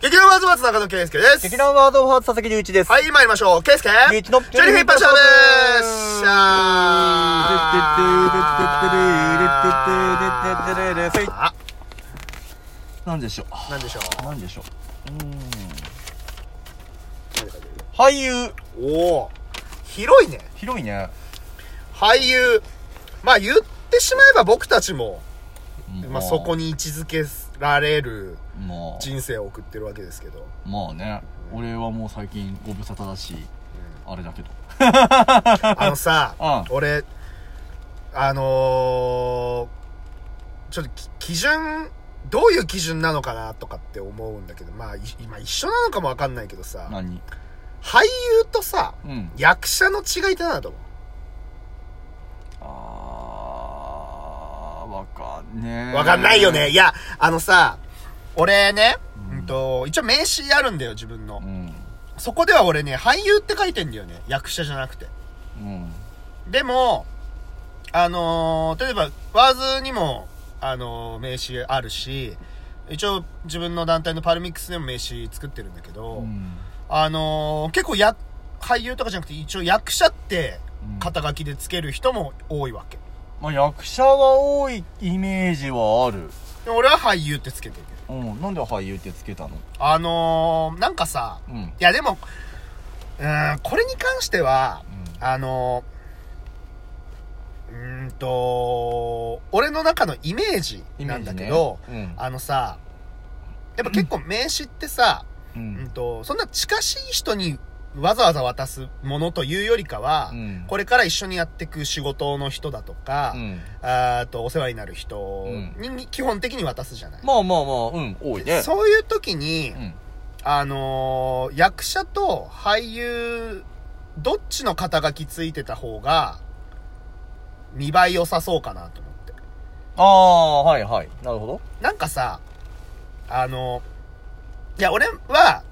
劇団ワーズバーツ中野圭介です。劇団ワードオブハーツ佐々木隆一です。はい、参りましょう。圭介隆一のジョリフィッパーシャーです。しゃーあ、なんでしょなんでしょう。なんでしょう。うーん。俳優。う。おー。広いね。広いね。俳優。まあ言ってしまえば僕たちも、まあそこに位置づけられるまあ、人生を送ってるわけですけど。まあね。俺はもう最近ご無沙汰だし、あれだけど。あのさうん、俺、あのー、ちょっとき基準、どういう基準なのかなとかって思うんだけど、まあ、い今一緒なのかもわかんないけどさ、何？俳優とさ、うん。役者の違いって何だと思うあー、わかんねえ。わかんないよね。いや、あのさ、俺ね、うんと、一応名刺あるんだよ、自分のう。ん。そこでは俺ね、俳優って書いてんだよね。役者じゃなくて。うん。でも、あのー例えば、ワーズにも、あのー名刺あるし、一応自分の団体のパルミックスでも名刺作ってるんだけど、うん。あのー結構や、俳優とかじゃなくて一応役者ってうん肩書きでつける人も多いわけ。まあ、役者は多いイメージはある。で俺は俳優ってつけてる。うん。なんで俳優ってつけたの？あのーなんかさ、うん。いやでも、うーん、これに関しては、あのー、うーんと、俺の中のイメージなんだけど、イメージねあのさ、やっぱ結構名刺ってさ、ううんんと、そんな近しい人にわざわざ渡すものというよりかは、うんこれから一緒にやっていく仕事の人だとか、うん。あーとお世話になる人に基本的に渡すじゃない。まあまあまあ、うん、多いね。そういう時に、うん。あのー役者と俳優、どっちの肩書きついてた方が、見栄え良さそうかなと思って。ああ、はいはい。なるほど。なんかさ、あのいや、俺は、うん。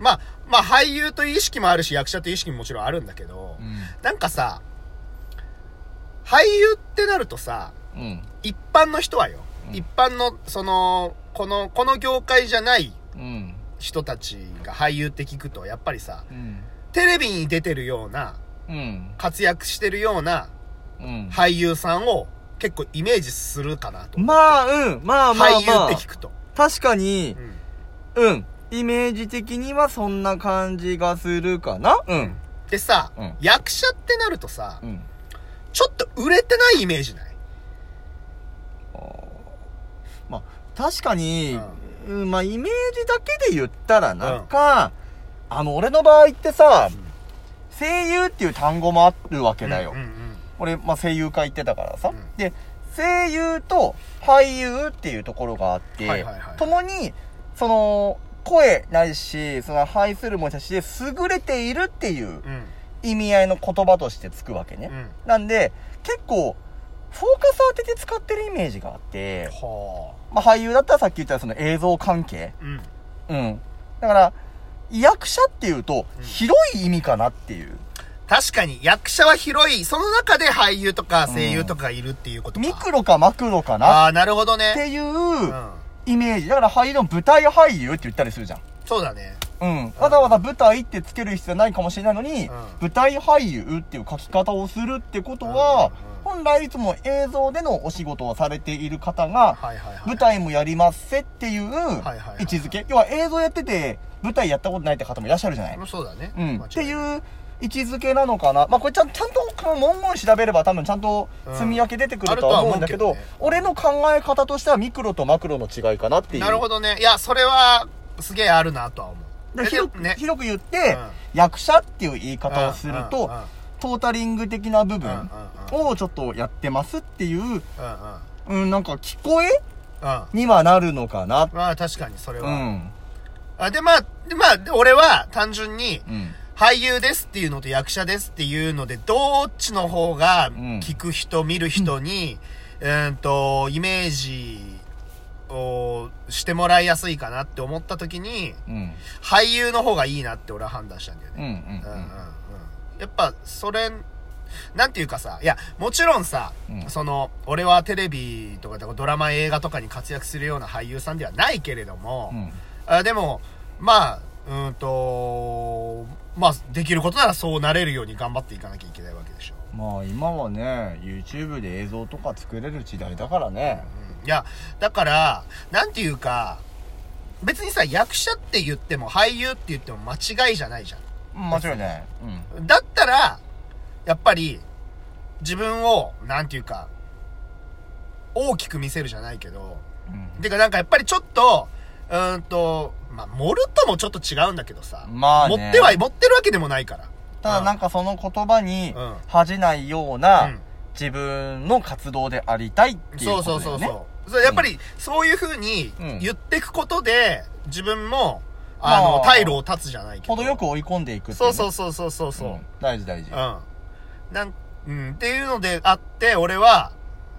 まあ、まあ、俳優という意識もあるし、役者という意識ももちろんあるんだけど、なんかさ、俳優ってなるとさ、うん。うん。一般の人はよ、うん一般の、その、この、この業界じゃないうん。人たちが俳優って聞くと、やっぱりさ、うん。テレビに出てるような、うん。活躍してるようなうん。俳優さんを結構イメージするかなと。まあ、うん。まあまあ俳優まあって。聞くと。確かにう、んうん。イメージ的にはそんな感じがするかな？うん。でさ、うん。役者ってなるとさ、うん。ちょっと売れてないイメージない？まあ、確かに、うん、まあ、イメージだけで言ったらなんか、あの、俺の場合ってさ、声優っていう単語もあるわけだよ。うんうん俺、まあ、声優科行ってたからさ。うん。で、声優と俳優っていうところがあって、はいはいはい。共に、その、声ないし、その、配するものしで優れているっていううん。うん。意味合いの言葉としてつくわけね。うん。なんで、結構、フォーカス当てて使ってるイメージがあって、はまあ、俳優だったらさっき言ったその映像関係。あ。うん。うん。だから、役者っていうと、うん広い意味かなっていう。確かに役者は広い、その中で俳優とか声優とかがいるっていうことか。ミクロかマクロかなああ、なるほどっね。ていううん。イメージ。だから俳優の舞台俳優って言ったりするじゃん。そうだね。うん。わざわざ舞台ってつける必要ないかもしれないのに、うん舞台俳優っていう書き方をするってことは、うん本来いつも映像でのお仕事をされている方が、はいはいはい。舞台もやりますせっていうはいはい位置づけ。要は映像やってて、舞台やったことないって方もいらっしゃるじゃないうんそうだね。うん。ってう。いう位置づけなのかな。まあ、これちゃんちゃんとこの文言調べれば多分ちゃんと積み分け出てくるとは思うんだけど、うんけどね俺の考え方としてはミクロとマクロの違いかなっていう。なるほどね。いや、それは、すげえあるなとは思う。広くね。広く言って、うん役者っていう言い方をすると、うんうんうんトータリング的な部うんうん分うんをちょっとやってますっていう、うんうん、なんか聞こえうん。うん。にはなるのかな。まあ確かにそれは。うん。あで、まあ、で、まあ、で俺は単純に、うん。俳優ですっていうのと役者ですっていうので、どっちの方がん聞く人、見る人に、うーんと、イメージをしてもらいやすいかなって思った時に、うん。俳優の方がいいなって俺は判断したんだよ。ね。うんうんうん。やっぱ、それ、なんていうかさ、いや、もちろんさ、うんその、俺はテレビとかドラマ映画とかに活躍するような俳優さんではないけれども、うん。あでもまあうーんとまあできることならそうなれるように頑張っていかなきゃいけないわけでしょ。まあ今はね YouTube で映像とか作れる時代だからね。うん。いやだからなんていうか別にさ役者って言っても俳優って言っても間違いじゃないじゃん。間違いない。うん。だったら、やっぱり、自分を、なんていうか、大きく見せるじゃないけど、うん。てかなんかやっぱりちょっと、うーんと、まあ、盛るともちょっと違うんだけどさ、まあね持っては、持ってるわけでもないから。ただなんかその言葉にうん恥じないよううなん自分の活動でありたいっていうそうそうことだよね。そうそう。そうやっぱり、そういう風にうん言ってくことで、自分も、まああの、退路を断つじゃないけど。程よく追い込んでいくっていそうねそうそうそうそうそう。ん大事大事。うん。なん、うん、っていうのであって、俺は、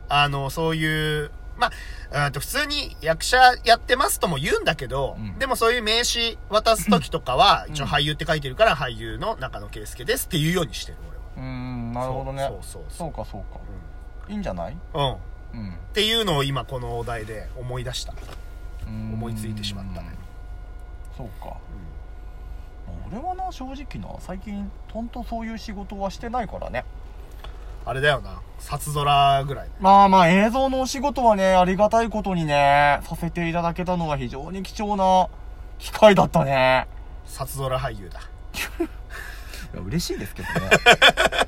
あの、そういう、まあ、うんと普通に役者やってますとも言うんだけど、うんでもそういう名刺渡す時とかは、うん一応俳優って書いてるから俳優の中野圭介ですっていうようにしてる、うーん、なるほどね。そうそうそうそうかそうか。いいんじゃない？俺は。うん。うん。っていうのを今このお題で思い出した。思思いついてしまったね。そうか。俺はな、正直な、最近、ほんとそういう仕事はしてないからね。あれだよな。札空ぐらいね。まあまあ、映像のお仕事はね、ありがたいことにね、させていただけたのは非常に貴重な機会だったね。札空俳優だ。いや、嬉しいですけどね。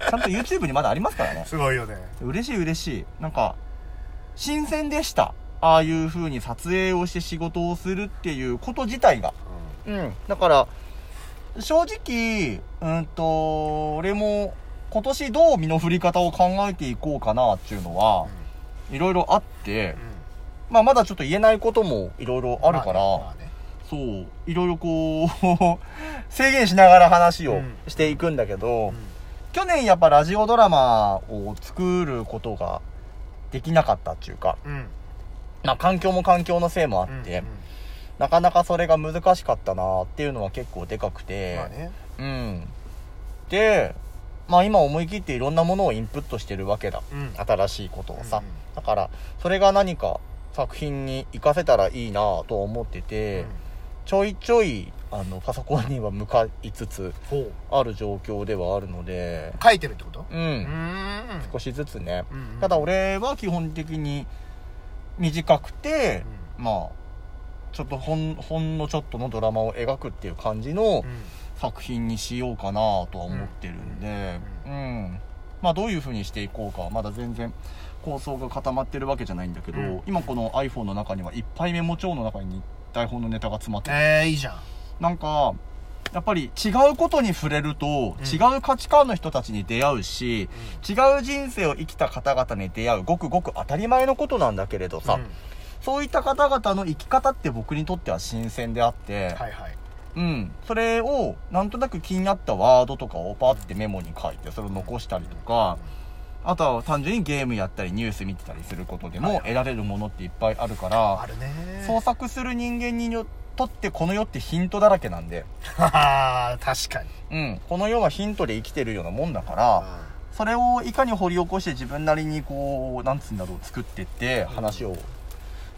ちゃんと YouTube にまだありますからね。すごいよね。嬉しい嬉しい。なんか、新鮮でした。ああいう風に撮影をして仕事をするっていうこと自体が。うん。だから、正直、うんと、俺も今年どう身の振り方を考えていこうかなっていうのは、いろいろあって、まあまだちょっと言えないこともいろいろあるから、そう、いろいろこう、制限しながら話をうんしていくんだけど、うん去年やっぱラジオドラマを作ることができなかったっていうか、うん。まあ環境も環境のせいもあって、うんなかなかそれが難しかったなっていうのは結構でかくて。うん。で、まあ今思い切っていろんなものをインプットしてるわけだ。うん。新しいことをさ。うんだから、それが何か作品に活かせたらいいなと思ってて、ちょいちょい、あの、パソコンには向かいつつ。ある状況ではあるので、書いてるってこと？う。うんん。少しずつね。うんただ、俺は基本的に短くて、まあ、ちょっとほん、ほんのちょっとのドラマを描くっていう感じのうん。作品にしようかなとは思ってるんで、ううん。まあ、どういう風にしていこうかはまだ全然構想が固まってるわけじゃないんだけど、うん今この iPhone の中にはいっぱいメモ帳の中に台本のネタが詰まってる。ええ、いいじゃん。なんか、やっぱり違うことに触れると、うん違う価値観の人たちに出会うし、違う人生を生きた方々に出会う、ごくごく当たり前のことなんだけれどさ、うんそういった方々の生き方って僕にとっては新鮮であって、はいはい。うん。それを、なんとなく気になったワードとかをパーってメモに書いて、それを残したりとか、あとは単純にゲームやったりニュース見てたりすることでも得られるものっていっぱいあるから、あるね。創作する人間にとってこの世ってヒントだらけなんで、はあ、確かに。うん。この世はヒントで生きてるようなもんだから、それをいかに掘り起こして自分なりにこう、なんつうんだろう、作ってって話を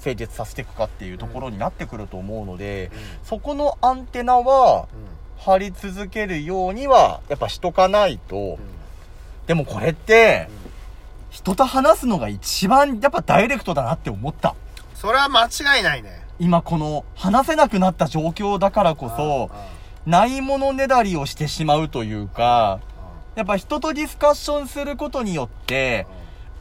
成立させていくかっていうところになってくると思うので、そこのアンテナは張り続けるようにはやっぱしとかないと、でもこれって、人と話すのが一番やっぱダイレクトだなって思った。それは間違いないね。今この話せなくなった状況だからこそ、ないものねだりをしてしまうというか、やっぱ人とディスカッションすることによって、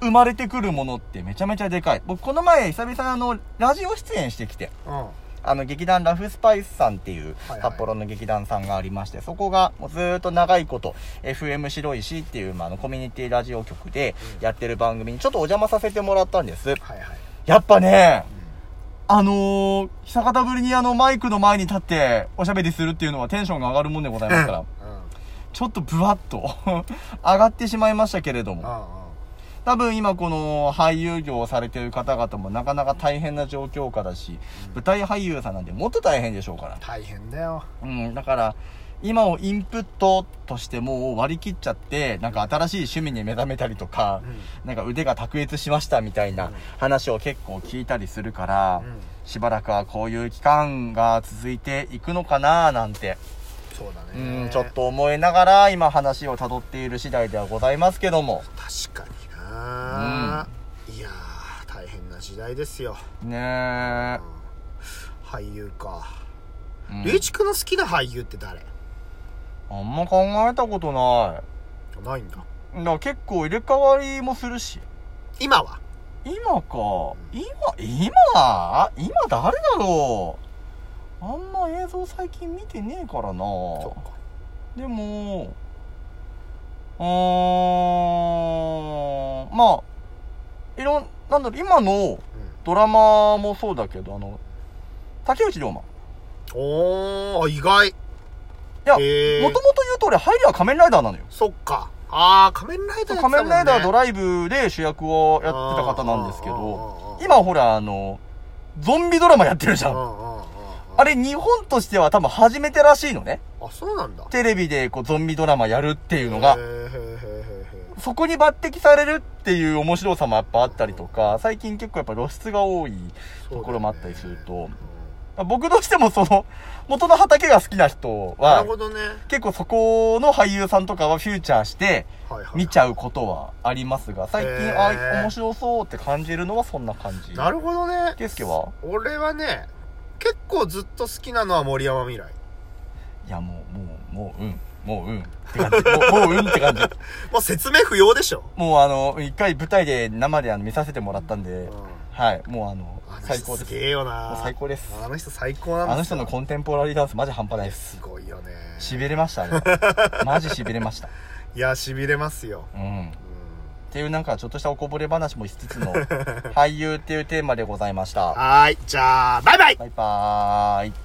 生まれてくるものってめちゃめちゃでかい。僕この前久々にあの、ラジオ出演してきて、うん。うん。あの劇団ラフスパイスさんっていう札幌の劇団さんがありまして、そこがもうずーっと長いこと FM 白石っていう、まあ、あのコミュニティラジオ局でやってる番組にちょっとお邪魔させてもらったんです。はいはい。やっぱね、あのー、久方ぶりにあのマイクの前に立っておしゃべりするっていうのはテンションが上がるもんでございますから、うん。ちょっとブワッと 上がってしまいましたけれども、うん。うん。多分今この俳優業をされてる方々もなかなか大変な状況下だし、舞台俳優さんなんでもっと大変でしょうから。大変だよ。うん、だから、今をインプットとしてもう割り切っちゃって、なんか新しい趣味に目覚めたりとか、なんか腕が卓越しましたみたいな話を結構聞いたりするから、うん。しばらくはこういう期間が続いていくのかななんて、そうだうねん、ちょっと思いながら今話を辿っている次第ではございますけども。確かにな、いやー大変な時代ですよ、ねうんえ。俳優かうん龍一君の好きな俳優って誰？あんま考えたことない。ないんだだから結構入れ替わりもするし。今は？今か。今、今？今誰だろう？あんま映像最近見てねえからな。そっかでも、うーん、まあ、いろん、なんだろう、今のドラマもそうだけど、あの、竹内涼真。おー意外いや、もともと言う通り、入りは仮面ライダーなのよ。そっかああ仮面ライダーね仮面ライダードライブで主役をやってた方なんですけど、今ほら、あの、ゾンビドラマやってるじゃん。ああれ、日本としては多分初めてらしいのね。あそうなんだテレビでこうゾンビドラマやるっていうのがへー。へーそこに抜擢されるっていう面白さもやっぱあったりとか、最近結構やっぱ露出が多いーところもあったりすると、うん僕としてもその、元の畑が好きな人はなる、ほどね。結構そこの俳優さんとかはフューチャーして見ちゃうことはありますが、最近、あ、面白そうって感じるのはそんな感じ。なるほどね。ケイスケは？俺はね結構ずっと好きなのは森山未来。いや、もう、もう、もう、うん。もう、うん。って感じ。もう、もううんって感じ。もう説明不要でしょ、もう、あの、一回舞台で生であの見させてもらったんで、うんはい。もう、あの、あの最高です。人すげえよもなう最高ですあの人最高なんですよあの人のコンテンポラリーダンスマジ半端ないです。すごいよね痺れました、あれは マジ痺れました。いや痺れますよ、うん。っうていうなんかちょっとしたおこぼれ話もしつつの、俳優っていうテーマでございました。ん、はーいじゃあバイバイバイバーイ。